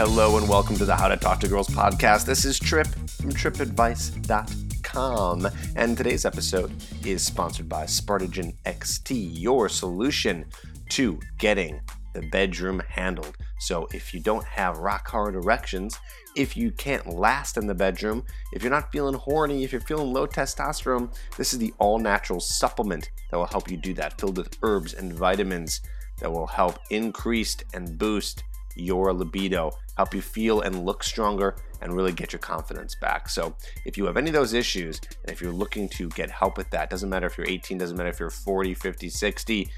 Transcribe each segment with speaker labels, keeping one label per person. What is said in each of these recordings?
Speaker 1: Hello and welcome to the How to Talk to Girls podcast. This is Tripp from trippadvice.com. And today's episode is sponsored by Spartagen XT, your solution to getting the bedroom handled. So if you don't have rock hard erections, if you can't last in the bedroom, if you're not feeling horny, if you're feeling low testosterone, this is the all natural supplement that will help you do that, filled with herbs and vitamins that will help increase and boost your libido, help you feel and look stronger, and really get your confidence back. So, if you have any of those issues, and if you're looking to get help with that, doesn't matter if you're 18, doesn't matter if you're 40, 50, 60,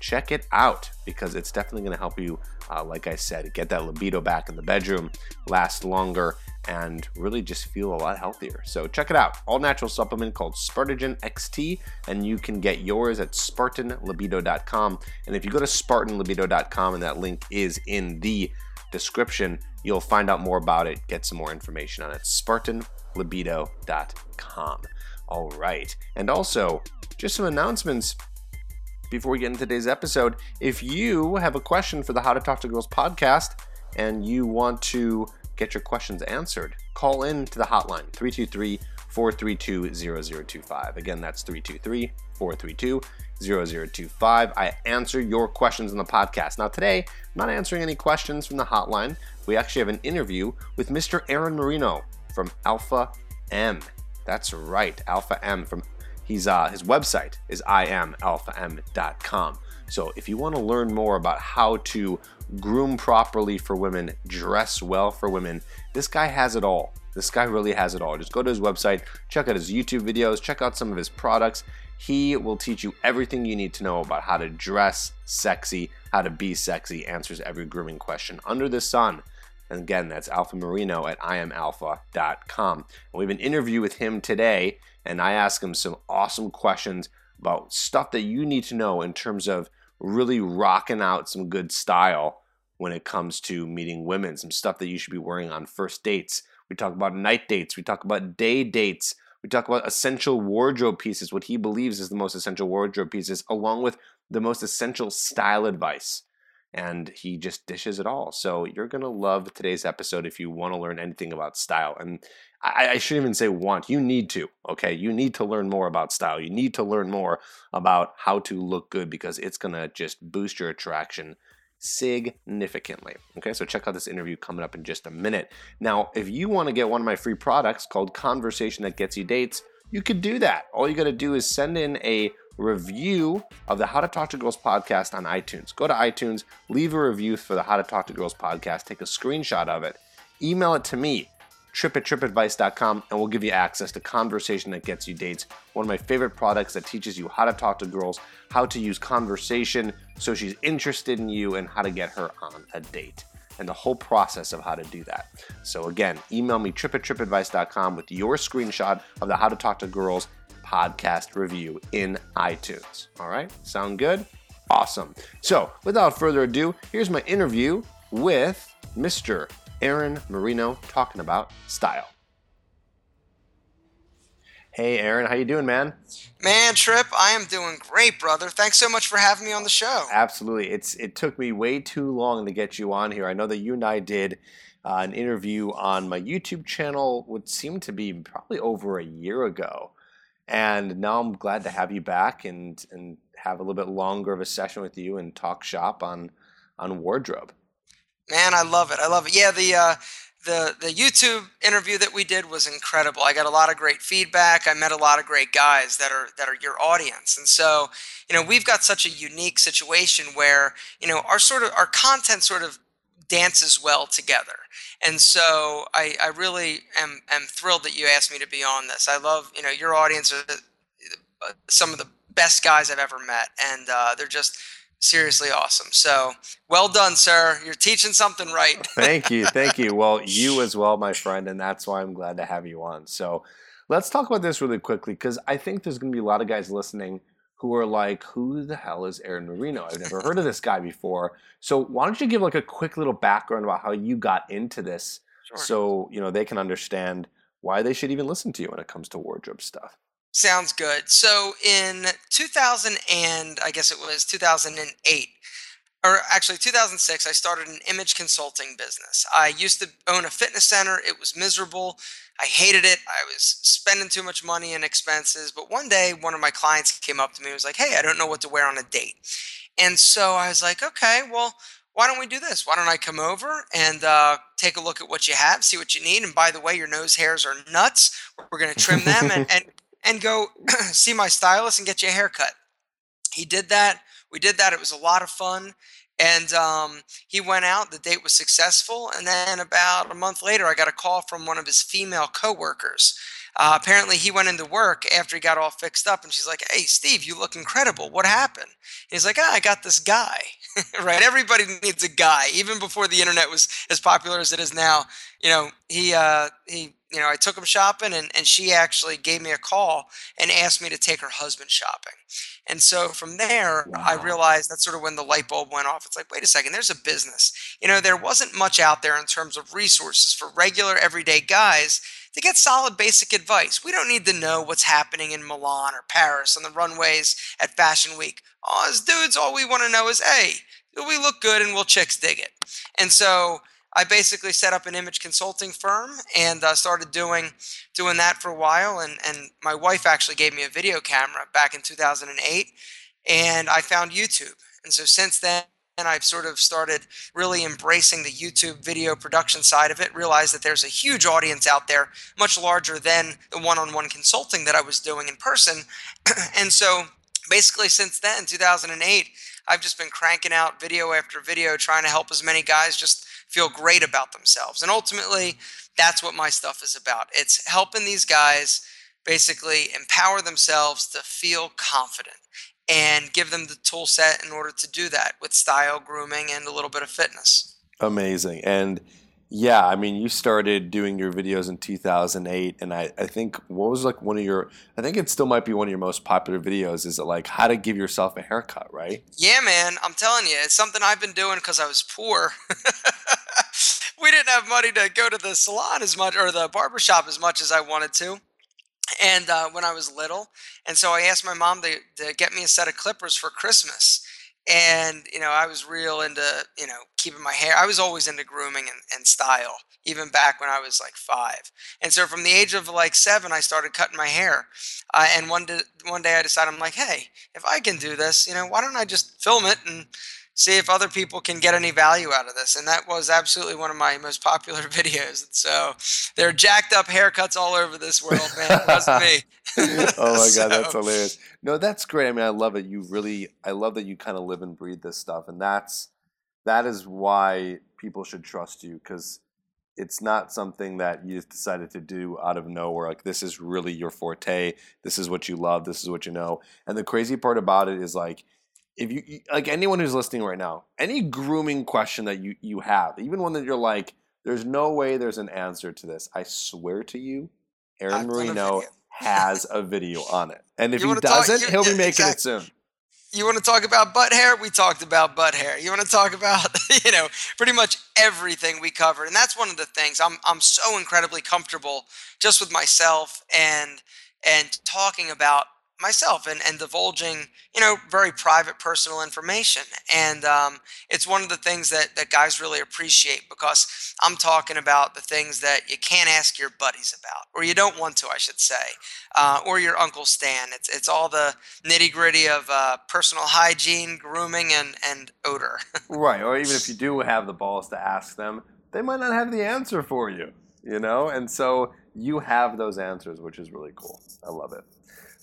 Speaker 1: check it out because it's definitely going to help you, uh, like I said, get that libido back in the bedroom, last longer, and really just feel a lot healthier. So check it out. All natural supplement called Spartagen XT, and you can get yours at SpartanLibido.com. And if you go to SpartanLibido.com, and that link is in the description, you'll find out more about it, get some more information on it. SpartanLibido.com. All right. And also, just some announcements before we get into today's episode. If you have a question for the How to Talk to Girls podcast and you want to get your questions answered, call in to the hotline 323 432 0025. Again, that's 323 432 0025. I answer your questions in the podcast. Now, today, I'm not answering any questions from the hotline. We actually have an interview with Mr. Aaron Marino from Alpha M. That's right, Alpha M from He's uh, his website is iamalpham.com. So if you want to learn more about how to groom properly for women, dress well for women, this guy has it all. This guy really has it all. Just go to his website, check out his YouTube videos, check out some of his products. He will teach you everything you need to know about how to dress sexy, how to be sexy, answers every grooming question under the sun. And again, that's Alpha Marino at imalpha.com. And we have an interview with him today, and I ask him some awesome questions about stuff that you need to know in terms of really rocking out some good style when it comes to meeting women, some stuff that you should be wearing on first dates. We talk about night dates, we talk about day dates, we talk about essential wardrobe pieces, what he believes is the most essential wardrobe pieces, along with the most essential style advice and he just dishes it all. So you're gonna love today's episode if you want to learn anything about style. And I, I, shouldn't even say want. You need to. Okay, you need to learn more about style. You need to learn more about how to look good because it's gonna just boost your attraction significantly. Okay, so check out this interview coming up in just a minute. Now, if you want to get one of my free products called Conversation That Gets You Dates, you could do that. All you got to do is send in a review of the How to Talk to Girls podcast on iTunes. Go to iTunes, leave a review for the How to Talk to Girls podcast, take a screenshot of it, email it to me, trip at trippadvice.com, and we'll give you access to Conversation That Gets You Dates, one of my favorite products that teaches you how to talk to girls, how to use conversation so she's interested in you, and how to get her on a date. And the whole process of how to do that. So, again, email me trip at trippadvice.com with your screenshot of the How to Talk to Girls podcast review in iTunes. All right, sound good? Awesome. So, without further ado, here's my interview with Mr. Aaron Marino talking about style. Hey, Aaron, how you doing, man?
Speaker 2: Man, Tripp, I am doing great, brother. Thanks so much for having me on the show.
Speaker 1: Absolutely. It's it took me way too long to get you on here. I know that you and I did uh, an interview on my YouTube channel, would seemed to be probably over a year ago. And now I'm glad to have you back and and have a little bit longer of a session with you and talk shop on on wardrobe.
Speaker 2: Man, I love it. I love it. Yeah, the uh, the the YouTube interview that we did was incredible. I got a lot of great feedback. I met a lot of great guys that are that are your audience. And so, you know, we've got such a unique situation where, you know, our sort of our content sort of dances well together. And so I, I really am, am thrilled that you asked me to be on this. I love, you know, your audience are the, uh, some of the best guys I've ever met. And uh, they're just seriously awesome. So well done, sir. You're teaching something right.
Speaker 1: thank you. Thank you. Well, you as well, my friend. And that's why I'm glad to have you on. So let's talk about this really quickly because I think there's going to be a lot of guys listening who are like, who the hell is Aaron Marino? I've never heard of this guy before. So why don't you give like a quick little background about how you got into this sure. so, you know, they can understand why they should even listen to you when it comes to wardrobe stuff.
Speaker 2: Sounds good. So in 2000 and I guess it was 2008, or actually 2006, I started an image consulting business. I used to own a fitness center. It was miserable. I hated it. I was spending too much money and expenses. But one day, one of my clients came up to me and was like, Hey, I don't know what to wear on a date. And so I was like, Okay, well, why don't we do this? Why don't I come over and uh, take a look at what you have, see what you need? And by the way, your nose hairs are nuts. We're going to trim them and, and and go see my stylist and get you a haircut. He did that. We did that. It was a lot of fun. And um, he went out. The date was successful. And then about a month later, I got a call from one of his female coworkers. Uh, apparently, he went into work after he got all fixed up, and she's like, "Hey, Steve, you look incredible. What happened?" he's like, "Ah, I got this guy. right? Everybody needs a guy. Even before the internet was as popular as it is now. You know, he uh, he you know, I took him shopping and, and she actually gave me a call and asked me to take her husband shopping. And so from there, wow. I realized that's sort of when the light bulb went off. It's like, wait a second, there's a business. You know, there wasn't much out there in terms of resources for regular everyday guys to get solid basic advice. We don't need to know what's happening in Milan or Paris on the runways at Fashion Week. Oh, as dudes, all we want to know is, hey, do we look good and will chicks dig it? And so I basically set up an image consulting firm and uh, started doing doing that for a while. And and my wife actually gave me a video camera back in 2008, and I found YouTube. And so since then. And I've sort of started really embracing the YouTube video production side of it, realized that there's a huge audience out there, much larger than the one on one consulting that I was doing in person. and so basically, since then, 2008, I've just been cranking out video after video, trying to help as many guys just feel great about themselves. And ultimately, that's what my stuff is about. It's helping these guys basically empower themselves to feel confident and give them the tool set in order to do that with style, grooming, and a little bit of fitness.
Speaker 1: Amazing. And yeah, I mean, you started doing your videos in 2008, and I, I think what was like one of your, I think it still might be one of your most popular videos. Is it like how to give yourself a haircut, right?
Speaker 2: Yeah, man. I'm telling you, it's something I've been doing because I was poor. we didn't have money to go to the salon as much or the barbershop as much as I wanted to. And uh, when I was little, and so I asked my mom to, to get me a set of clippers for Christmas and you know i was real into you know keeping my hair i was always into grooming and, and style even back when i was like five and so from the age of like seven i started cutting my hair uh, and one day, one day i decided i'm like hey if i can do this you know why don't i just film it and see if other people can get any value out of this. And that was absolutely one of my most popular videos. And so there are jacked up haircuts all over this world, man. It wasn't me.
Speaker 1: oh my so. god, that's hilarious. No, that's great. I mean, I love it. You really, I love that you kind of live and breathe this stuff, and that's that is why people should trust you because it's not something that you just decided to do out of nowhere. Like this is really your forte. This is what you love. This is what you know. And the crazy part about it is like if you like anyone who's listening right now, any grooming question that you you have, even one that you're like, there's no way there's an answer to this. I swear to you, Aaron Marino has a video on it, and if he doesn't, talk, he'll be making exactly. it soon.
Speaker 2: You want to talk about butt hair? We talked about butt hair. You want to talk about, you know, pretty much everything we covered. And that's one of the things I'm I'm so incredibly comfortable just with myself and and talking about myself and, and divulging you know very private personal information. And um, it's one of the things that, that guys really appreciate because i'm talking about the things that you can't ask your buddies about or you don't want to i should say uh, or your uncle stan. It's, it's all the nitty gritty of uh, personal hygiene grooming and, and odor.
Speaker 1: Right or even if you do have the balls to ask them they might not have the answer for you you know? And so you have those answers which is really cool. I love it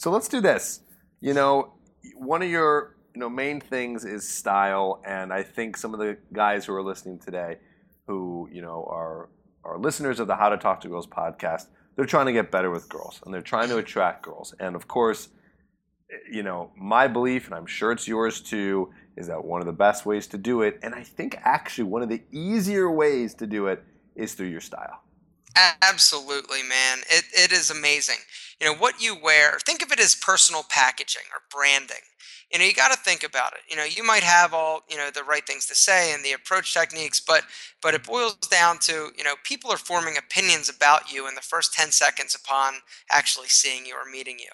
Speaker 1: so let's do this. You know, one of your you know main things is style, and I think some of the guys who are listening today, who you know are are listeners of the How to Talk to Girls podcast, they're trying to get better with girls, and they're trying to attract girls, and of course. you know, my belief, and I'm sure it's yours too, is that one of the best ways to do it, and I think actually one of the easier ways to do it is through your style.
Speaker 2: Absolutely, man. It, it is amazing. You know, what you wear, think of it as personal packaging or branding. You know, you got to think about it. You know, you might have all, you know, the right things to say and the approach techniques, but but it boils down to, you know, people are forming opinions about you in the first 10 seconds upon actually seeing you or meeting you.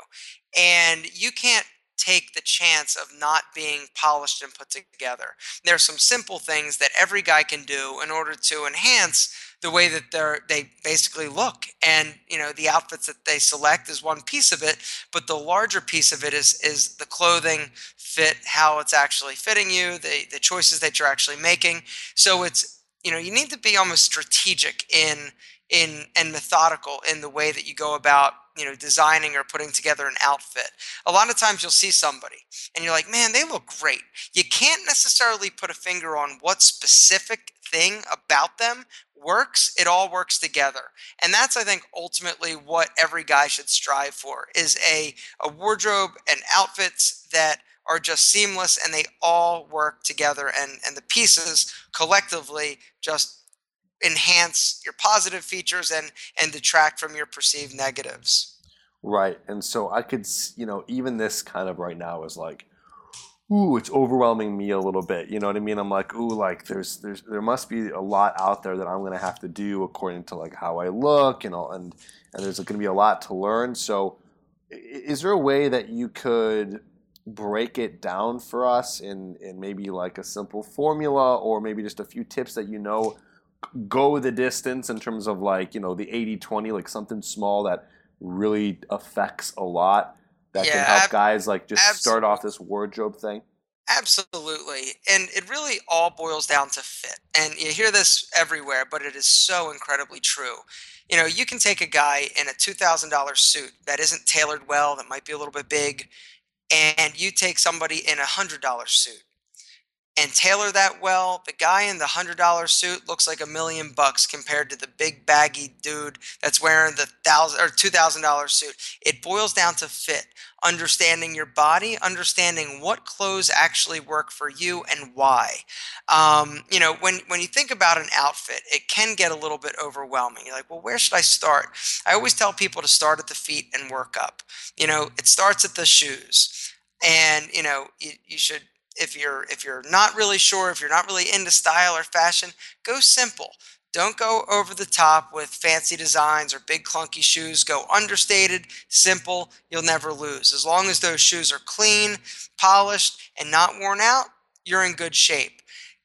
Speaker 2: And you can't take the chance of not being polished and put together. There are some simple things that every guy can do in order to enhance the way that they're they basically look. And you know the outfits that they select is one piece of it but the larger piece of it is is the clothing fit how it's actually fitting you the the choices that you're actually making. So it's you know you need to be almost strategic in in and methodical in the way that you go about you know designing or putting together an outfit. A lot of times you'll see somebody and you're like man they look great. You can't necessarily put a finger on what specific thing about them works. It all works together. And that's i think ultimately what every guy should strive for is a, a wardrobe and outfits that are just seamless and they all work together and and the pieces collectively just enhance your positive features and and detract from your perceived negatives.
Speaker 1: Right and so i could you know even this kind of right now is like ooh it's overwhelming me a little bit you know what i mean? I'm like ooh like there's there's there must be a lot out there that i'm going to have to do according to like how i look and all and and there's to be a lot to learn. So is there a way that you could break it down for us in in maybe like a simple formula or maybe just a few tips that you know go the distance in terms of like you know the 80-20 like something small that really affects a lot that yeah, can help ab- guys like just absolutely. start off this wardrobe thing
Speaker 2: absolutely and it really all boils down to fit and you hear this everywhere but it is so incredibly true you know you can take a guy in a $2000 suit that isn't tailored well that might be a little bit big and you take somebody in a $100 suit and tailor that well, the guy in the hundred dollar suit looks like a million bucks compared to the big baggy dude that's wearing the thousand or two thousand dollar suit. It boils down to fit, understanding your body, understanding what clothes actually work for you and why. Um, you know, when when you think about an outfit, it can get a little bit overwhelming. You're like, well, where should I start? I always tell people to start at the feet and work up. You know, it starts at the shoes, and you know, you, you should if you're if you're not really sure if you're not really into style or fashion go simple. Don't go over the top with fancy designs or big clunky shoes. Go understated simple. You'll never lose. As long as those shoes are clean polished and not worn out you're in good shape.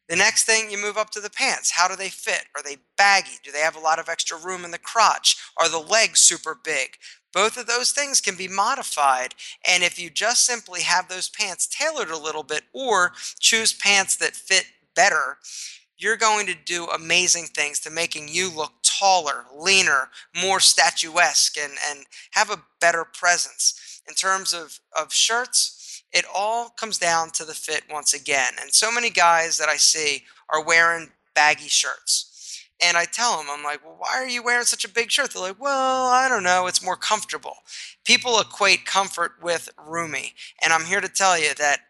Speaker 2: The next thing you move up to the pants. How do they fit? Are they baggy? Do they have a lot of extra room in the crotch? Are the legs super big both of those things can be modified. And if you just simply have those pants tailored a little bit or choose pants that fit better, you're going to do amazing things to making you look taller, leaner, more statuesque, and, and have a better presence. In terms of, of shirts, it all comes down to the fit once again. And so many guys that I see are wearing baggy shirts. And I tell them, I'm like, well, why are you wearing such a big shirt? They're like, well, I don't know. It's more comfortable. People equate comfort with roomy. And I'm here to tell you that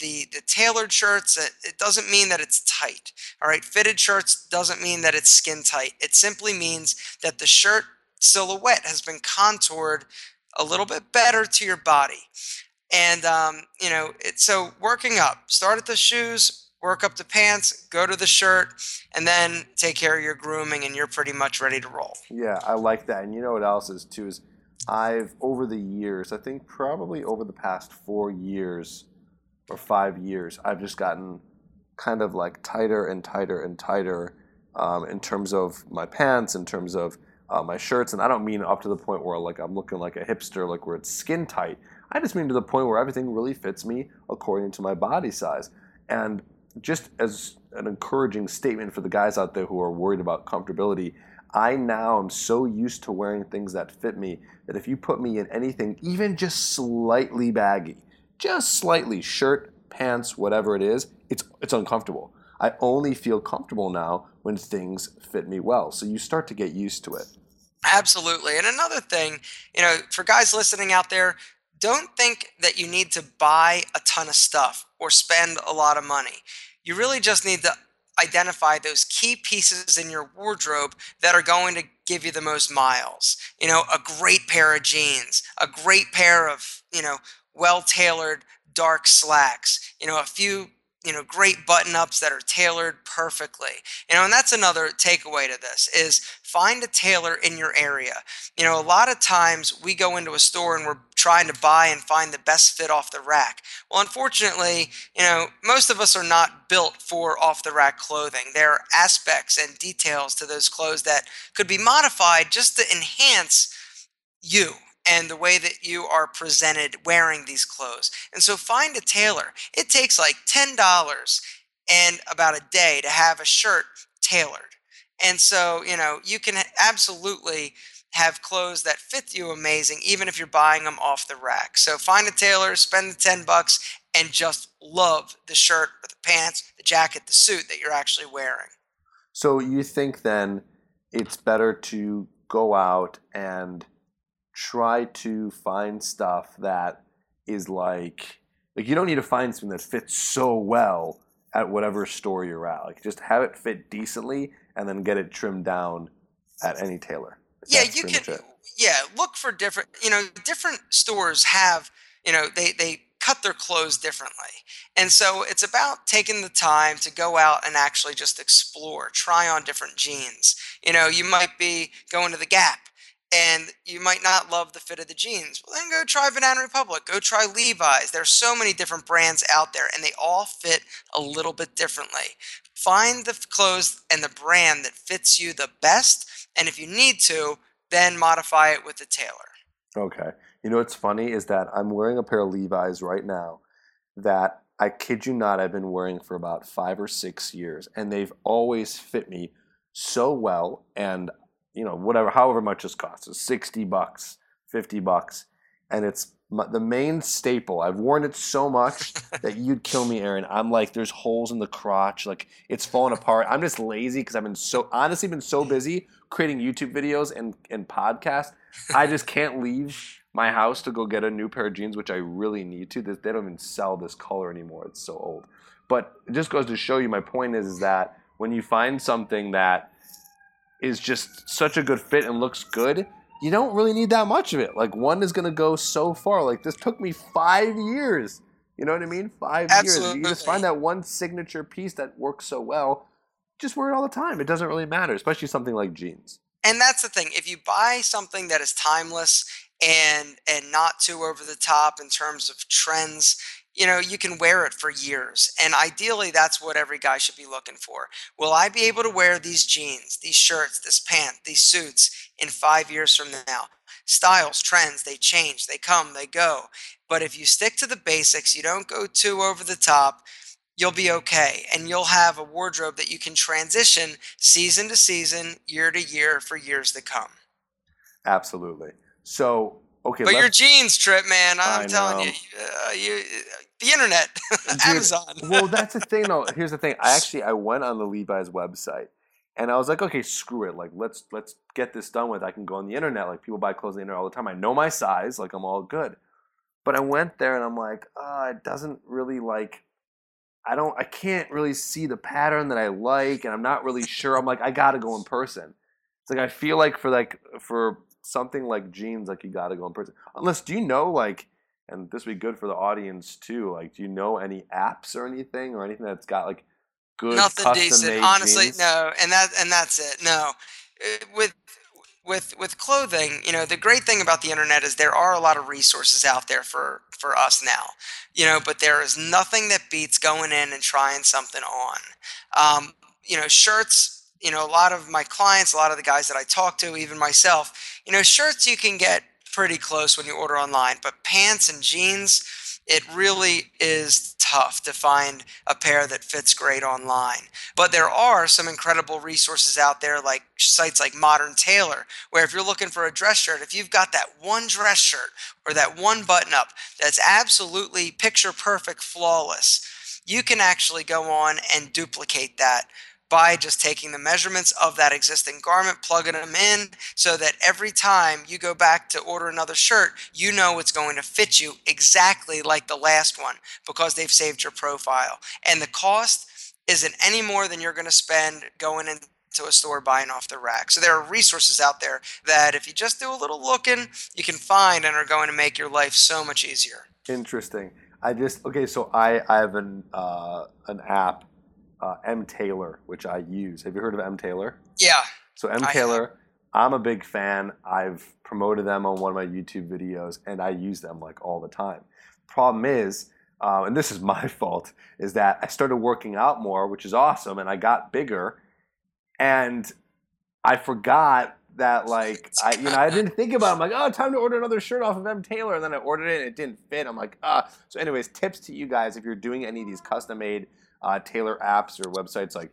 Speaker 2: the, the tailored shirts, it, it doesn't mean that it's tight. All right. Fitted shirts doesn't mean that it's skin tight. It simply means that the shirt silhouette has been contoured a little bit better to your body. And, um, you know, it, so working up, start at the shoes, work up the pants, go to the shirt, and then take care of your grooming, and you're pretty much ready to roll.
Speaker 1: Yeah, I like that. And you know what else is too is I've over the years, I think probably over the past four years or five years, I've just gotten kind of like tighter and tighter and tighter um, in terms of my pants, in terms of uh, my shirts, and I don't mean up to the point where like I'm looking like a hipster, like where it's skin tight. I just mean to the point where everything really fits me according to my body size. And just as an encouraging statement for the guys out there who are worried about comfortability, I now am so used to wearing things that fit me that if you put me in anything, even just slightly baggy, just slightly shirt, pants, whatever it is, it's it's uncomfortable. I only feel comfortable now when things fit me well. So you start to get used to it.
Speaker 2: Absolutely. And another thing, you know, for guys listening out there, don't think that you need to buy a ton of stuff or spend a lot of money. You really just need to identify those key pieces in your wardrobe that are going to give you the most miles. You know, a great pair of jeans, a great pair of, you know, well tailored dark slacks, you know, a few you know great button ups that are tailored perfectly you know and that's another takeaway to this is find a tailor in your area you know a lot of times we go into a store and we're trying to buy and find the best fit off the rack well unfortunately you know most of us are not built for off the rack clothing there are aspects and details to those clothes that could be modified just to enhance you and the way that you are presented wearing these clothes. And so find a tailor. It takes like $10 and about a day to have a shirt tailored. And so, you know, you can absolutely have clothes that fit you amazing even if you're buying them off the rack. So find a tailor, spend the 10 bucks and just love the shirt or the pants, the jacket, the suit that you're actually wearing.
Speaker 1: So you think then it's better to go out and try to find stuff that is like like you don't need to find something that fits so well at whatever store you're at. Like just have it fit decently and then get it trimmed down at any tailor.
Speaker 2: Yeah, you can yeah, look for different you know, different stores have, you know, they they cut their clothes differently. And so it's about taking the time to go out and actually just explore, try on different jeans. You know, you might be going to the Gap and you might not love the fit of the jeans. Well, then go try Banana Republic. Go try Levi's. There's so many different brands out there, and they all fit a little bit differently. Find the clothes and the brand that fits you the best, and if you need to, then modify it with the tailor.
Speaker 1: Okay. You know what's funny is that I'm wearing a pair of Levi's right now that I kid you not, I've been wearing for about five or six years, and they've always fit me so well, and you know, whatever, however much this costs, it's 60 bucks, 50 bucks. And it's the main staple. I've worn it so much that you'd kill me, Aaron. I'm like, there's holes in the crotch. Like it's falling apart. I'm just lazy because I've been so, honestly, been so busy creating YouTube videos and, and podcasts. I just can't leave my house to go get a new pair of jeans, which I really need to. They don't even sell this color anymore. It's so old. But it just goes to show you my point is, is that when you find something that is just such a good fit and looks good, you don't really need that much of it. Like one is gonna go so far. Like this took me five years. You know what I mean? Five Absolutely. years. You just find that one signature piece that works so well. Just wear it all the time. It doesn't really matter, especially something like jeans.
Speaker 2: And that's the thing. If you buy something that is timeless and and not too over the top in terms of trends, you know, you can wear it for years. And ideally, that's what every guy should be looking for. Will I be able to wear these jeans, these shirts, this pant, these suits in five years from now? Styles, trends, they change, they come, they go. But if you stick to the basics, you don't go too over the top, you'll be okay. And you'll have a wardrobe that you can transition season to season, year to year for years to come.
Speaker 1: Absolutely. So, okay.
Speaker 2: But your jeans, Tripp, man, I'm telling you, uh, you, the internet, Amazon.
Speaker 1: well, that's the thing, though. Here's the thing. I actually I went on the Levi's website, and I was like, okay, screw it. Like, let's let's get this done with. I can go on the internet. Like, people buy clothes on the internet all the time. I know my size. Like, I'm all good. But I went there, and I'm like, oh, it doesn't really like. I don't. I can't really see the pattern that I like, and I'm not really sure. I'm like, I gotta go in person. It's like I feel like for like for something like jeans, like you gotta go in person. Unless, do you know like? And this would be good for the audience too. Like, do you know any apps or anything or anything that's got like good nothing decent?
Speaker 2: Honestly,
Speaker 1: jeans?
Speaker 2: no. And that and that's it. No, uh, with with with clothing, you know, the great thing about the internet is there are a lot of resources out there for for us now. You know, but there is nothing that beats going in and trying something on. Um, you know, shirts. You know, a lot of my clients, a lot of the guys that I talk to, even myself, you know, shirts you can get pretty close when you order online. But pants and jeans, it really is tough to find a pair that fits great online. But there are some incredible resources out there, like sites like Modern Tailor, where if you're looking for a dress shirt, if you've got that one dress shirt or that one button up that's absolutely picture perfect, flawless, you can actually go on and duplicate that by just taking the measurements of that existing garment, plugging them in, so that every time you go back to order another shirt, you know it's going to fit you exactly like the last one because they've saved your profile. And the cost isn't any more than you're going to spend going into a store buying off the rack. So there are resources out there that if you just do a little looking, you can find and are going to make your life so much easier.
Speaker 1: Interesting. I just okay. So I I have an uh, an app, uh, M Tailor, which I use. Have you heard of M Tailor?
Speaker 2: Yeah.
Speaker 1: So M Tailor, I'm a big fan. I've promoted them on one of my YouTube videos, and I use them like all the time. Problem is, uh, and this is my fault, is that I started working out more, which is awesome, and I got bigger, and I forgot that like I you know I didn't think about it. I'm like oh time to order another shirt off of M Tailor and then I ordered it and it didn't fit. I'm like ah so anyways tips to you guys if you're doing any of these custom made uh, tailor apps or websites like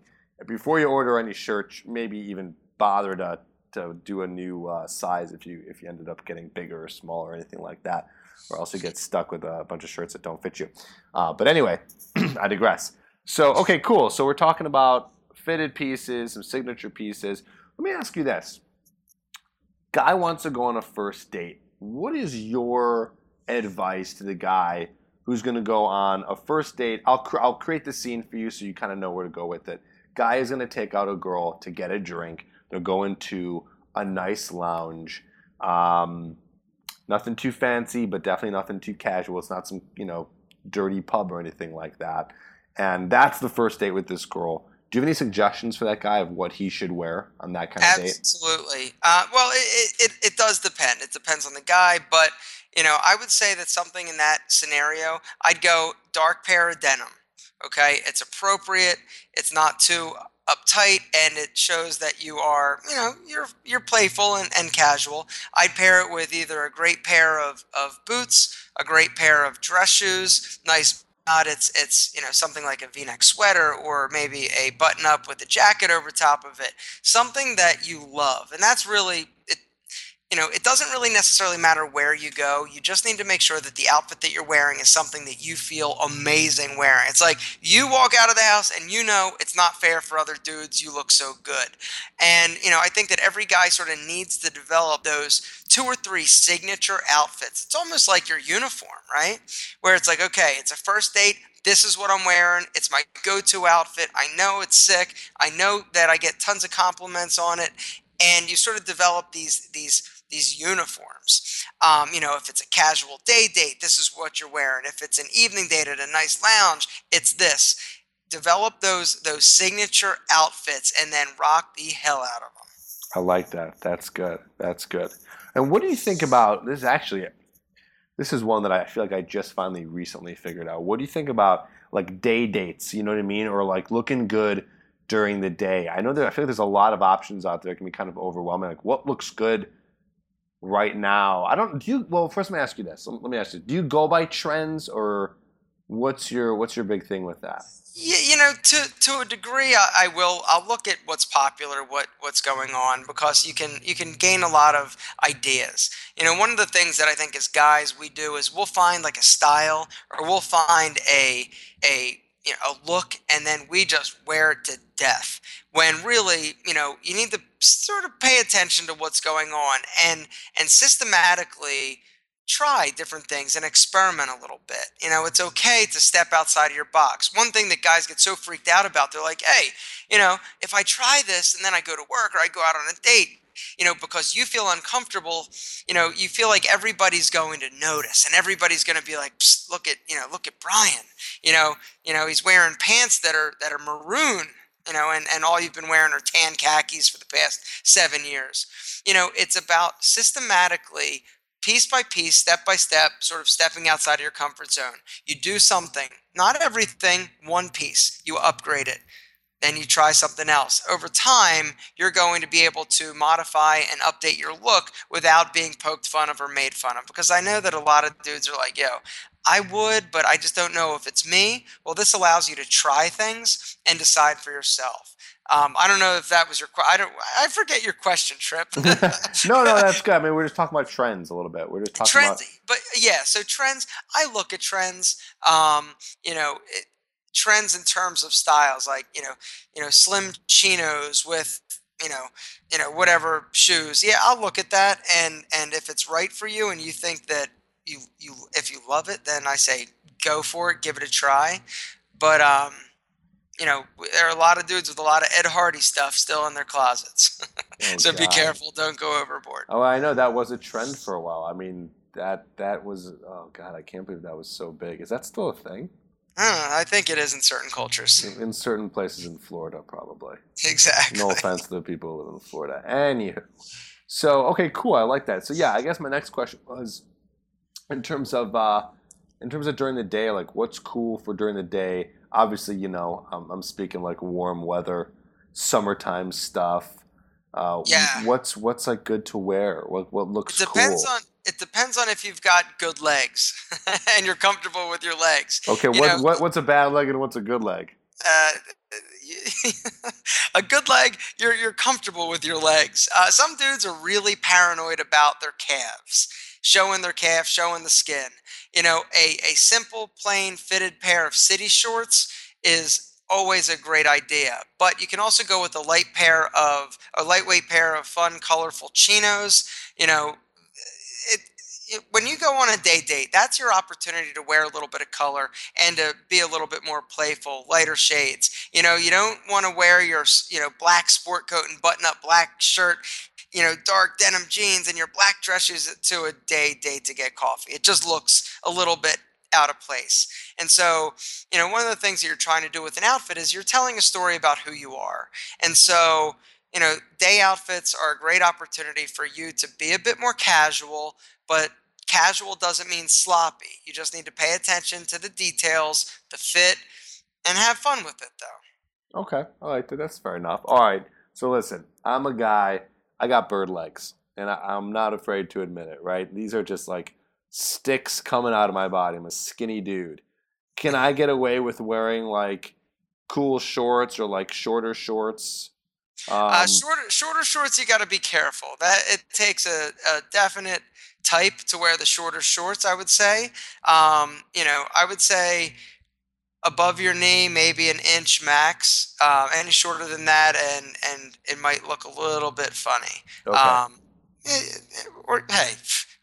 Speaker 1: before you order any shirt maybe even bother to to do a new uh, size if you if you ended up getting bigger or smaller or anything like that or else you get stuck with a bunch of shirts that don't fit you. Uh, but anyway I digress. So okay cool so we're talking about fitted pieces some signature pieces. Let me ask you this guy wants to go on a first date. What is your advice to the guy who's going to go on a first date? I'll, cr- I'll create the scene for you so you kind of know where to go with it. Guy is going to take out a girl to get a drink. They're going to a nice lounge. Um, nothing too fancy, but definitely nothing too casual. It's not some, you know, dirty pub or anything like that. And that's the first date with this girl. Do you have any suggestions for that guy of what he should wear on that kind of
Speaker 2: date? Absolutely. Uh, well, it, it, it does depend. It depends on the guy, but you know, I would say that something in that scenario, I'd go dark pair of denim. Okay, it's appropriate. It's not too uptight, and it shows that you are, you know, you're you're playful and, and casual. I'd pair it with either a great pair of, of boots, a great pair of dress shoes, nice not it's it's you know something like a v-neck sweater or maybe a button up with a jacket over top of it something that you love and that's really it you know it doesn't really necessarily matter where you go you just need to make sure that the outfit that you're wearing is something that you feel amazing wearing it's like you walk out of the house and you know it's not fair for other dudes you look so good and you know i think that every guy sort of needs to develop those two or three signature outfits. It's almost like your uniform, right? Where it's like, okay, it's a first date. This is what I'm wearing. It's my go to outfit. I know it's sick. I know that I get tons of compliments on it. And you sort of develop these, these, these uniforms. Um, you know, if it's a casual day date, this is what you're wearing. If it's an evening date at a nice lounge, it's this. Develop those those signature outfits and then rock the hell out of them.
Speaker 1: I like that. That's good. That's good. And what do you think about this? Is actually, this is one that I feel like I just finally recently figured out. What do you think about like day dates? You know what I mean, or like looking good during the day? I know that I feel like there's a lot of options out there. It can be kind of overwhelming. Like what looks good right now? I don't. Do you? Well, first let me ask you this. Let me ask you. Do you go by trends or what's your what's your big thing with that?
Speaker 2: Yeah, you know, to to a degree, I, I, will. I'll look at what's popular, what what's going on, because you can you can gain a lot of ideas. You know, one of the things that I think as guys we do is we'll find like a style, or we'll find a a you know a look, and then we just wear it to death. When really, you know, you need to sort of pay attention to what's going on and and systematically try different things and experiment a little bit. You know, it's okay to step outside of your box. One thing that guys get so freaked out about, they're like, hey, you know, if I try this and then I go to work or I go out on a date, you know, because you feel uncomfortable, you know, you feel like everybody's going to notice and everybody's going to be like, look at, you know, look at Brian, you know, you know, he's wearing pants that are, that are maroon, you know, and, and all you've been wearing are tan khakis for the past seven years. You know, it's about systematically piece by piece, step by step, sort of stepping outside of your comfort zone. You do something, not everything, one piece. You upgrade it. Then you try something else. Over time, you're going to be able to modify and update your look without being poked fun of or made fun of. Because I know that a lot of dudes are like, yo, I would, but I just don't know if it's me. Well, this allows you to try things and decide for yourself. Um, I don't know if that was your. I don't. I forget your question, Tripp.
Speaker 1: no, no, that's good. I mean, we're just talking about trends a little bit. We're just talking
Speaker 2: trends,
Speaker 1: about.
Speaker 2: But yeah, so trends. I look at trends. Um, you know, it, trends in terms of styles, like you know, you know, slim chinos with you know, you know, whatever shoes. Yeah, I'll look at that, and and if it's right for you, and you think that you you if you love it, then I say go for it, give it a try. But um, you know, there are a lot of dudes with a lot of Ed Hardy stuff still in their closets. oh, so God. be careful, don't go overboard.
Speaker 1: Oh, I know that was a trend for a while. I mean, that that was oh God, I can't believe that was so big. Is that still a thing?
Speaker 2: I, I think it is in certain cultures.
Speaker 1: In, in, certain places in Florida, probably.
Speaker 2: Exactly.
Speaker 1: No offense to the people who live in Florida. Anywho, so okay, cool. I like that. So yeah, I guess my next question was, in terms of uh, in terms of during the day, like what's cool for during the day. Obviously, you know, I'm, I'm speaking like warm weather, summertime stuff. Uh,
Speaker 2: yeah.
Speaker 1: What's what's like good to wear? What what looks
Speaker 2: it depends
Speaker 1: cool?
Speaker 2: on it depends on if you've got good legs and you're comfortable with your legs.
Speaker 1: Okay,
Speaker 2: you
Speaker 1: what, what what's a bad leg and what's a good leg?
Speaker 2: Uh, a good leg, you're you're comfortable with your legs. Uh, some dudes are really paranoid about their calves, showing their calf, showing the skin. You know, a a simple, plain, fitted pair of city shorts is always a great idea. But you can also go with a light pair of a lightweight pair of fun, colorful chinos. You know, when you go on a day date, that's your opportunity to wear a little bit of color and to be a little bit more playful, lighter shades. You know, you don't want to wear your, you know, black sport coat and button up black shirt, you know, dark denim jeans and your black dress shoes to a day date to get coffee. It just looks a little bit out of place. And so, you know, one of the things that you're trying to do with an outfit is you're telling a story about who you are. And so, you know, day outfits are a great opportunity for you to be a bit more casual, but Casual doesn't mean sloppy. You just need to pay attention to the details, the fit, and have fun with it, though.
Speaker 1: Okay, I like that. That's fair enough. All right. So listen, I'm a guy. I got bird legs, and I, am not afraid to admit it. Right? These are just like sticks coming out of my body. I'm a skinny dude. Can I get away with wearing like cool shorts or like shorter shorts?
Speaker 2: Uh, um, uh, shorter shorter shorts, you got to be careful. That it takes a, a definite type to wear the shorter shorts. I would say, um, you know, I would say above your knee, maybe an inch max. Um, any shorter than that, and and it might look a little bit funny. Okay. Um, eh, eh, or hey,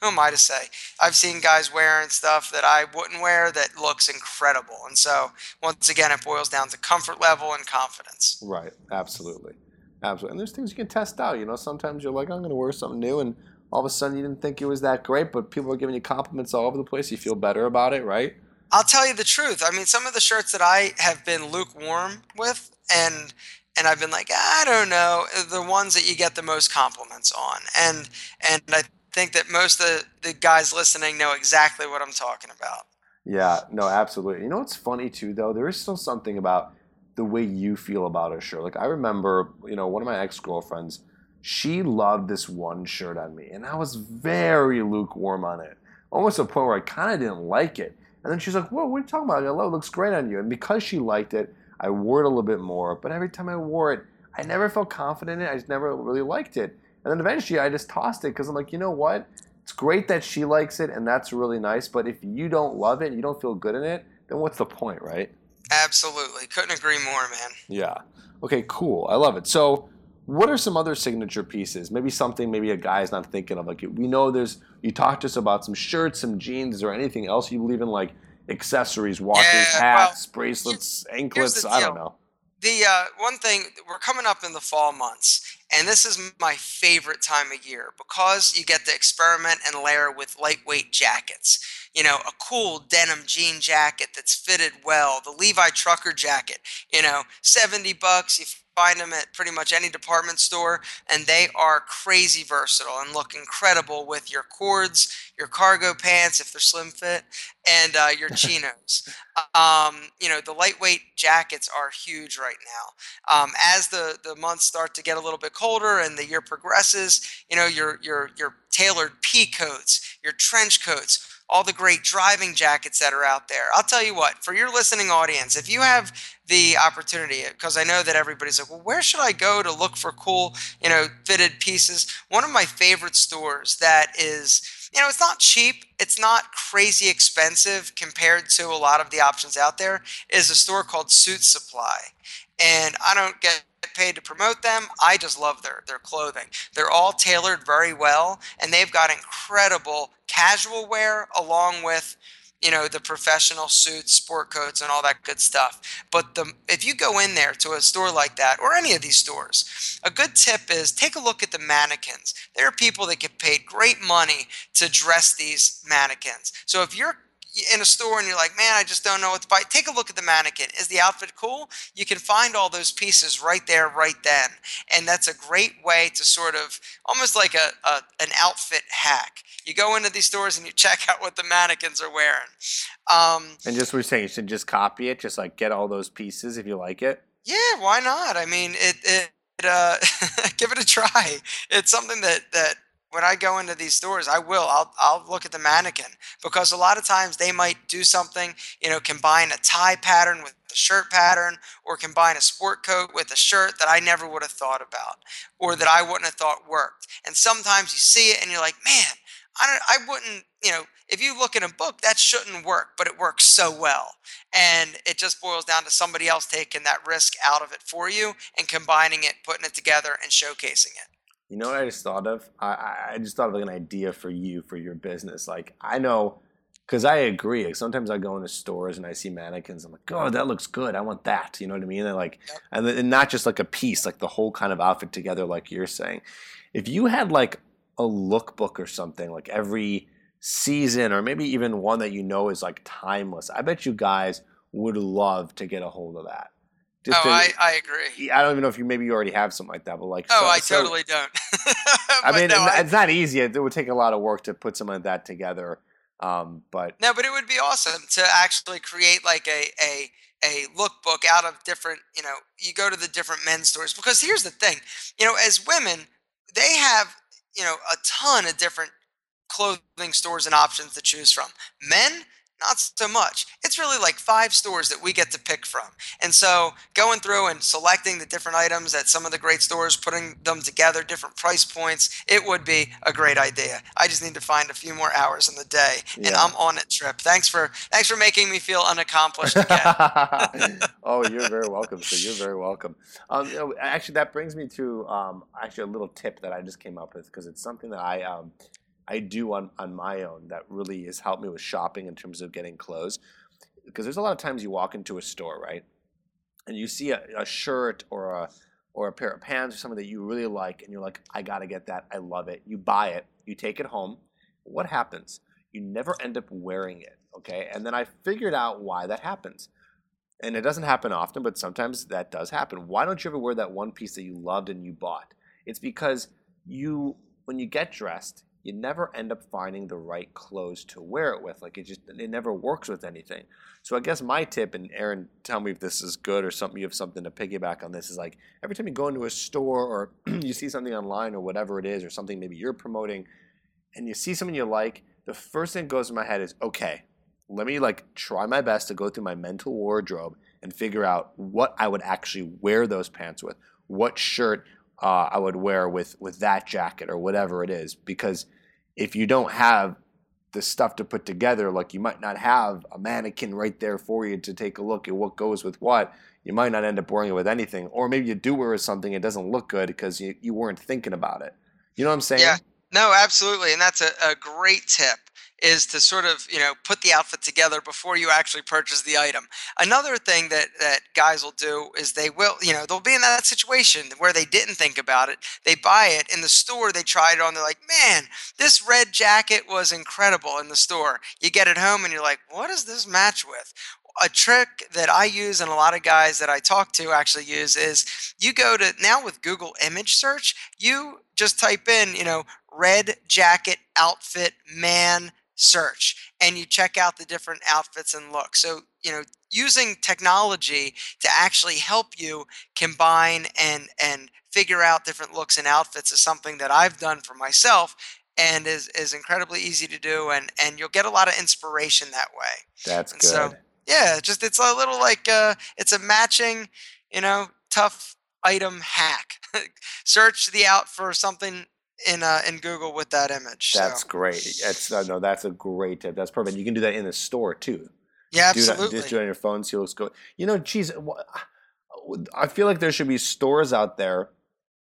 Speaker 2: who am I to say? I've seen guys wearing stuff that I wouldn't wear that looks incredible. And so, once again, it boils down to comfort level and confidence.
Speaker 1: Right. Absolutely. Absolutely. And there's things you can test out. You know, sometimes you're like, I'm going to wear something new, and all of a sudden you didn't think it was that great, but people are giving you compliments all over the place. You feel better about it, right?
Speaker 2: I'll tell you the truth. I mean, some of the shirts that I have been lukewarm with, and and I've been like, I don't know, the ones that you get the most compliments on, and and I think that most of the, the guys listening know exactly what I'm talking about.
Speaker 1: Yeah, no, absolutely. You know what's funny too, though? There is still something about the way you feel about a shirt. Like I remember, you know, one of my ex girlfriends she loved this one shirt on me, and I was very lukewarm on it, almost to a point where I kind of didn't like it. And then she's like, "Whoa, what are you talking about? I love it looks great on you." And because she liked it, I wore it a little bit more. But every time I wore it, I never felt confident in it. I just never really liked it. And then eventually, I just tossed it because I'm like, you know what? It's great that she likes it, and that's really nice. But if you don't love it, and you don't feel good in it, then what's the point, right?
Speaker 2: Absolutely, couldn't agree more, man.
Speaker 1: Yeah. Okay, cool. I love it. So what are some other signature pieces? Maybe something maybe a guy's not thinking of. Like we know there's you talked to us about some shirts, some jeans, or anything else you believe in, like accessories, watches, yeah, hats, well, bracelets, anklets. I don't know.
Speaker 2: The uh, one thing we're coming up in the fall months, and this is my favorite time of year because you get to experiment and layer with lightweight jackets. You know, a cool denim jean jacket that's fitted well, the Levi trucker jacket. You know, seventy bucks. You find them at pretty much any department store, and they are crazy versatile and look incredible with your cords, your cargo pants if they're slim fit, and uh, your chinos. um, you know, the lightweight jackets are huge right now. Um, as the the months start to get a little bit colder and the year progresses, you know, your your your tailored pea coats, your trench coats all the great driving jackets that are out there. I'll tell you what, for your listening audience, if you have the opportunity, because I know that everybody's like, well, where should I go to look for cool, you know, fitted pieces? One of my favorite stores that is you know, it's not cheap. It's not crazy expensive compared to a lot of the options out there. Is a store called Suit Supply, and I don't get paid to promote them. I just love their their clothing. They're all tailored very well, and they've got incredible casual wear along with you know the professional suits sport coats and all that good stuff. But the if you go in there to a store like that or any of these stores a good tip is take a look at the mannequins. There are people that get paid great money to dress these mannequins. So if you're in a store and you're like, man, I just don't know what to buy. Take a look at the mannequin. Is the outfit cool? You can find all those pieces right there, right then. And that's a great way to sort of almost like a, a an outfit hack. You go into these stores and you check out what the mannequins are wearing. Um,
Speaker 1: and just we're saying you should just copy it, just like get all those pieces if you like it.
Speaker 2: Yeah, why not? I mean, it, it, it uh, give it a try. It's something that that when I go into these stores, I will. I'll I'll look at the mannequin because a lot of times they might do something, you know, combine a tie pattern with the shirt pattern, or combine a sport coat with a shirt that I never would have thought about, or that I wouldn't have thought worked. And sometimes you see it and you're like, man, I don't, I wouldn't, you know, if you look in a book, that shouldn't work, but it works so well. And it just boils down to somebody else taking that risk out of it for you and combining it, putting it together, and showcasing it.
Speaker 1: You know what I just thought of? I, I just thought of like an idea for you for your business. Like I know, because I agree. Like sometimes I go into stores and I see mannequins. I'm like, oh, that looks good. I want that. You know what I mean? And like, and, and not just like a piece, like the whole kind of outfit together, like you're saying. If you had like a lookbook or something, like every season, or maybe even one that you know is like timeless, I bet you guys would love to get a hold of that.
Speaker 2: Just oh, I, I agree.
Speaker 1: I don't even know if you maybe you already have something like that, but like
Speaker 2: oh, so, I so, totally don't.
Speaker 1: I mean, no, it's I, not easy. It would take a lot of work to put something like that together. Um, but
Speaker 2: no, but it would be awesome to actually create like a a a lookbook out of different. You know, you go to the different men's stores because here's the thing. You know, as women, they have you know a ton of different clothing stores and options to choose from. Men not so much. It's really like five stores that we get to pick from. And so going through and selecting the different items at some of the great stores, putting them together, different price points, it would be a great idea. I just need to find a few more hours in the day and I'm on it, Tripp. Thanks for thanks for making me feel unaccomplished again.
Speaker 1: oh, you're very welcome. So you're very welcome. Um, actually, that brings me to um, actually a little tip that I just came up with because it's something that I um, I do on, on my own that really has helped me with shopping in terms of getting clothes. Because there's a lot of times you walk into a store, right? And you see a, a shirt or a or a pair of pants or something that you really like, and you're like, I gotta get that. I love it. You buy it, you take it home. What happens? You never end up wearing it. Okay. And then I figured out why that happens. And it doesn't happen often, but sometimes that does happen. Why don't you ever wear that one piece that you loved and you bought? It's because you, when you get dressed, you never end up finding the right clothes to wear it with. Like it just it never works with anything. So I guess my tip, and Aaron, tell me if this is good or something you have something to piggyback on this, is like every time you go into a store or you see something online or whatever it is, or something maybe you're promoting, and you see something you like, the first thing that goes in my head is, okay, let me like try my best to go through my mental wardrobe and figure out what I would actually wear those pants with, what shirt uh, I would wear with with that jacket or whatever it is. Because if you don't have the stuff to put together, like you might not have a mannequin right there for you to take a look at what goes with what. You might not end up wearing it with anything, or maybe you do wear something it doesn't look good because you, you weren't thinking about it. You know what I'm saying?
Speaker 2: Yeah. No, absolutely, and that's a, a great tip is to sort of you know put the outfit together before you actually purchase the item. Another thing that that guys will do is they will you know they'll be in that situation where they didn't think about it. They buy it in the store they try it on they're like man this red jacket was incredible in the store. You get it home and you're like what does this match with? A trick that I use and a lot of guys that I talk to actually use is you go to now with Google image search, you just type in, you know, red jacket outfit man search and you check out the different outfits and looks. So, you know, using technology to actually help you combine and and figure out different looks and outfits is something that I've done for myself and is is incredibly easy to do and and you'll get a lot of inspiration that way.
Speaker 1: That's
Speaker 2: and
Speaker 1: good. So,
Speaker 2: yeah, just it's a little like uh it's a matching, you know, tough item hack. Search the out for something in uh, in Google with that image.
Speaker 1: That's
Speaker 2: so.
Speaker 1: great. That's uh, no, that's a great tip. That's perfect. You can do that in the store too.
Speaker 2: Yeah,
Speaker 1: Do that,
Speaker 2: absolutely.
Speaker 1: just do it on your phone. See what's going. You know, geez, I feel like there should be stores out there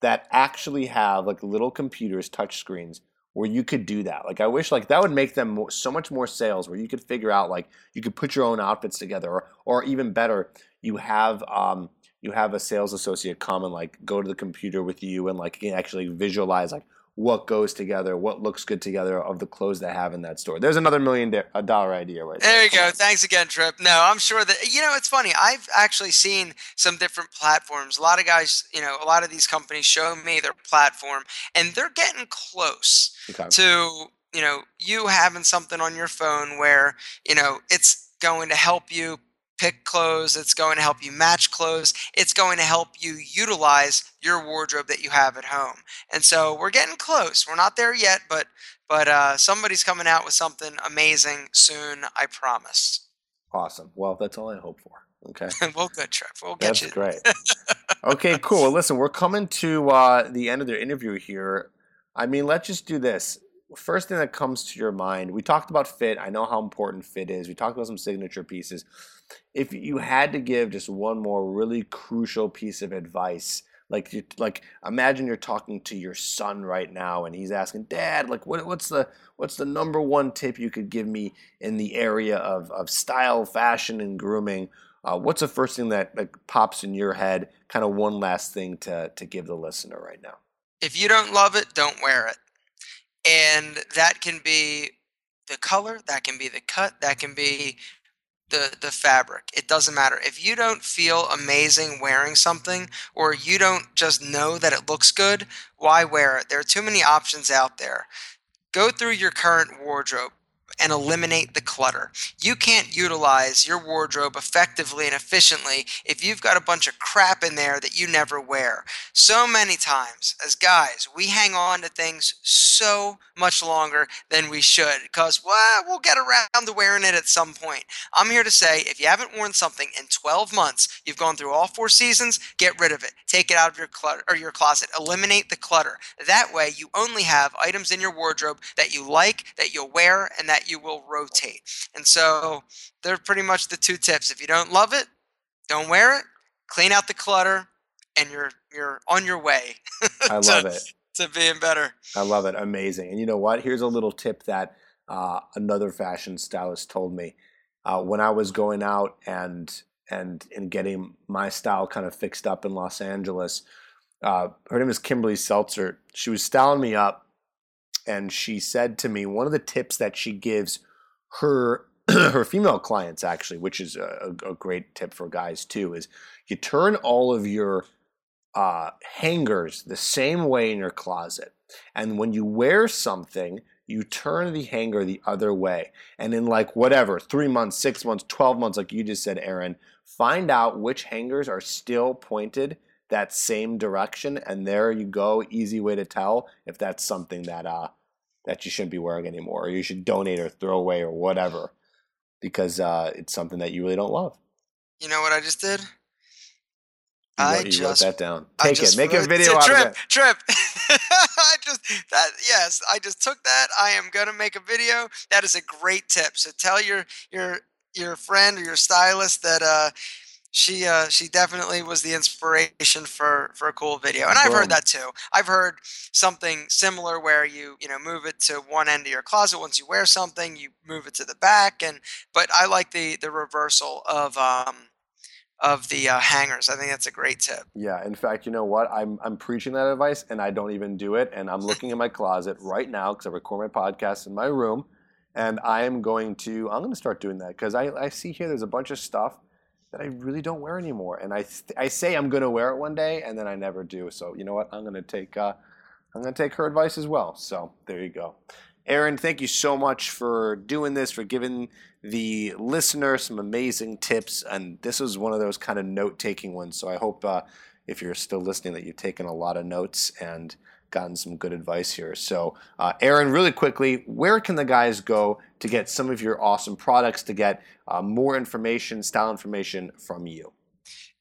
Speaker 1: that actually have like little computers, touch screens, where you could do that. Like, I wish like that would make them more, so much more sales. Where you could figure out like you could put your own outfits together, or or even better, you have um you have a sales associate come and like go to the computer with you and like can actually visualize like what goes together, what looks good together of the clothes they have in that store. There's another million dollar idea right there.
Speaker 2: There you go. Thanks again, Tripp. No, I'm sure that you know it's funny. I've actually seen some different platforms. A lot of guys, you know, a lot of these companies show me their platform, and they're getting close
Speaker 1: Okay.
Speaker 2: to you know you having something on your phone where you know it's going to help you pick clothes it's going to help you match clothes it's going to help you utilize your wardrobe that you have at home and so we're getting close we're not there yet but but uh, somebody's coming out with something amazing soon i promise
Speaker 1: Awesome. Well, that's all I hope for. Okay.
Speaker 2: well good Tripp we'll get
Speaker 1: That's
Speaker 2: you
Speaker 1: great. okay, cool. Well, listen, we're coming to uh, the end of the interview here. I mean, let's just do this. First thing that comes to your mind, we talked about fit. I know how important fit is. We talked about some signature pieces. If you had to give just one more really crucial piece of advice, like you, like imagine you're talking to your son right now, and he's asking, "Dad, like what, what's the what's the number one tip you could give me in the area of of style, fashion, and grooming?" Uh, what's the first thing that like pops in your head? Kind of one last thing to to give the listener right now.
Speaker 2: if you don't love it don't wear it and that can be the color that can be the cut that can be the the fabric. It doesn't matter. If you don't feel amazing wearing something or you don't just know that it looks good why wear it? There are too many options out there. Go through your current wardrobe and eliminate the clutter. You can't utilize your wardrobe effectively and efficiently if you've got a bunch of crap in there that you never wear. So many times, as guys, we hang on to things so much longer than we should because, well, we'll get around to wearing it at some point. I'm here to say if you haven't worn something in 12 months, you've gone through all four seasons, get rid of it. Take it out of your clutter or your closet. Eliminate the clutter. That way you only have items in your wardrobe that you like, that you'll wear, and that you will rotate. And so they're pretty much the two tips. If you don't love it, don't wear it. Clean out the clutter, and you're you're on your way.
Speaker 1: I
Speaker 2: to-
Speaker 1: love it.
Speaker 2: To being better.
Speaker 1: I love it. Amazing. And you know what? Here's a little tip that uh, another fashion stylist told me uh, when I was going out and and and getting my style kind of fixed up in Los Angeles. Uh, her name is Kimberly Seltzer. She was styling me up, and she said to me one of the tips that she gives her her female clients actually, which is a, a great tip for guys too, is you turn all of your uh, hangers the same way in your closet. And when you wear something, you turn the hanger the other way. And in like whatever, three months, six months, 12 months, like you just said, Aaron, find out which hangers are still pointed that same direction. And there you go. Easy way to tell if that's something that, uh, that you shouldn't be wearing anymore, or you should donate or throw away or whatever, because uh, it's something that you really don't love.
Speaker 2: You know what I just did?
Speaker 1: You,
Speaker 2: I
Speaker 1: wrote, you
Speaker 2: just
Speaker 1: wrote that down. Take it. Make a video
Speaker 2: Tripp,
Speaker 1: out of it.
Speaker 2: Tripp, Tripp. I just that yes, I just took that. I am gonna make a video. That is a great tip. So tell your your your friend or your stylist that uh she uh she definitely was the inspiration for for a cool video. And I've heard that too. I've heard something similar where you you know move it to one end of your closet once you wear something, you move it to the back and but I like the the reversal of um of the uh, hangers. I think that's a great tip.
Speaker 1: Yeah, in fact, you know what? I'm I'm preaching that advice, and I don't even do it. And I'm looking in my closet right now because I record my podcast in my room, and I am going to I'm going to start doing that because I I see here there's a bunch of stuff that I really don't wear anymore, and I th- I say I'm going to wear it one day, and then I never do. So you know what? I'm going to take uh, I'm going to take her advice as well. So there you go. Aaron, thank you so much for doing this, for giving the listener some amazing tips. And this was one of those kind of note taking ones. So I hope uh, if you're still listening that you've taken a lot of notes and gotten some good advice here. So, uh, Aaron, really quickly, where can the guys go to get some of your awesome products, to get uh, more information, style information from you?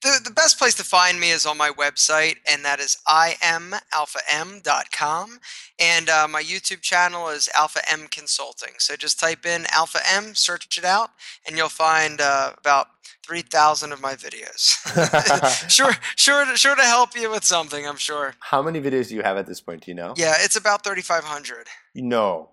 Speaker 2: The, the best place to find me is on my website, and that is iamalpham.com. And uh, my YouTube channel is Alpha M Consulting. So just type in Alpha M, search it out, and you'll find uh, about 3,000 of my videos. sure, sure, to, sure to help you with something, I'm sure.
Speaker 1: How many videos do you have at this point? Do you know?
Speaker 2: Yeah, it's about 3,500.
Speaker 1: No.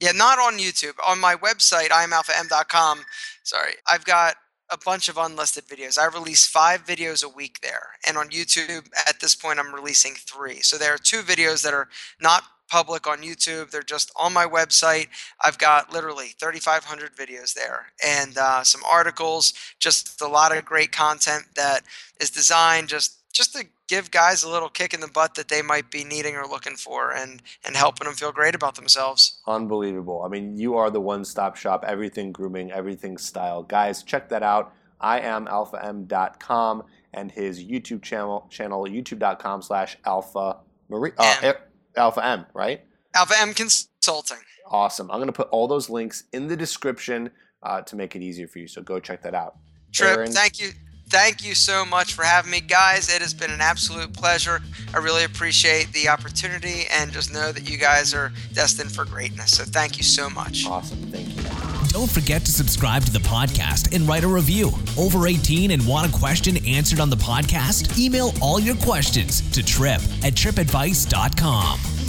Speaker 2: Yeah, not on YouTube. On my website, iamalpham.com, sorry, I've got a bunch of unlisted videos. I release five videos a week there. And on YouTube, at this point, I'm releasing three. So there are two videos that are not public on YouTube. They're just on my website. I've got literally 3,500 videos there and uh, some articles, just a lot of great content that is designed just just to give guys a little kick in the butt that they might be needing or looking for and and helping them feel great about themselves.
Speaker 1: Unbelievable. I mean, you are the one-stop shop, everything grooming, everything style. Guys, check that out. I am alpham.com and his YouTube channel channel youtube.com slash alpha Marie uh, Alpha M, right?
Speaker 2: Alpha M Consulting.
Speaker 1: Awesome. I'm going to put all those links in the description uh, to make it easier for you. So go check that out.
Speaker 2: Tripp, Aaron, thank you. Thank you so much for having me, guys. It has been an absolute pleasure. I really appreciate the opportunity and just know that you guys are destined for greatness. So thank you so much.
Speaker 1: Awesome. Thank you.
Speaker 3: Don't forget to subscribe to the podcast and write a review. Over 18 and want a question answered on the podcast? Email all your questions to tripp at trippadvice.com.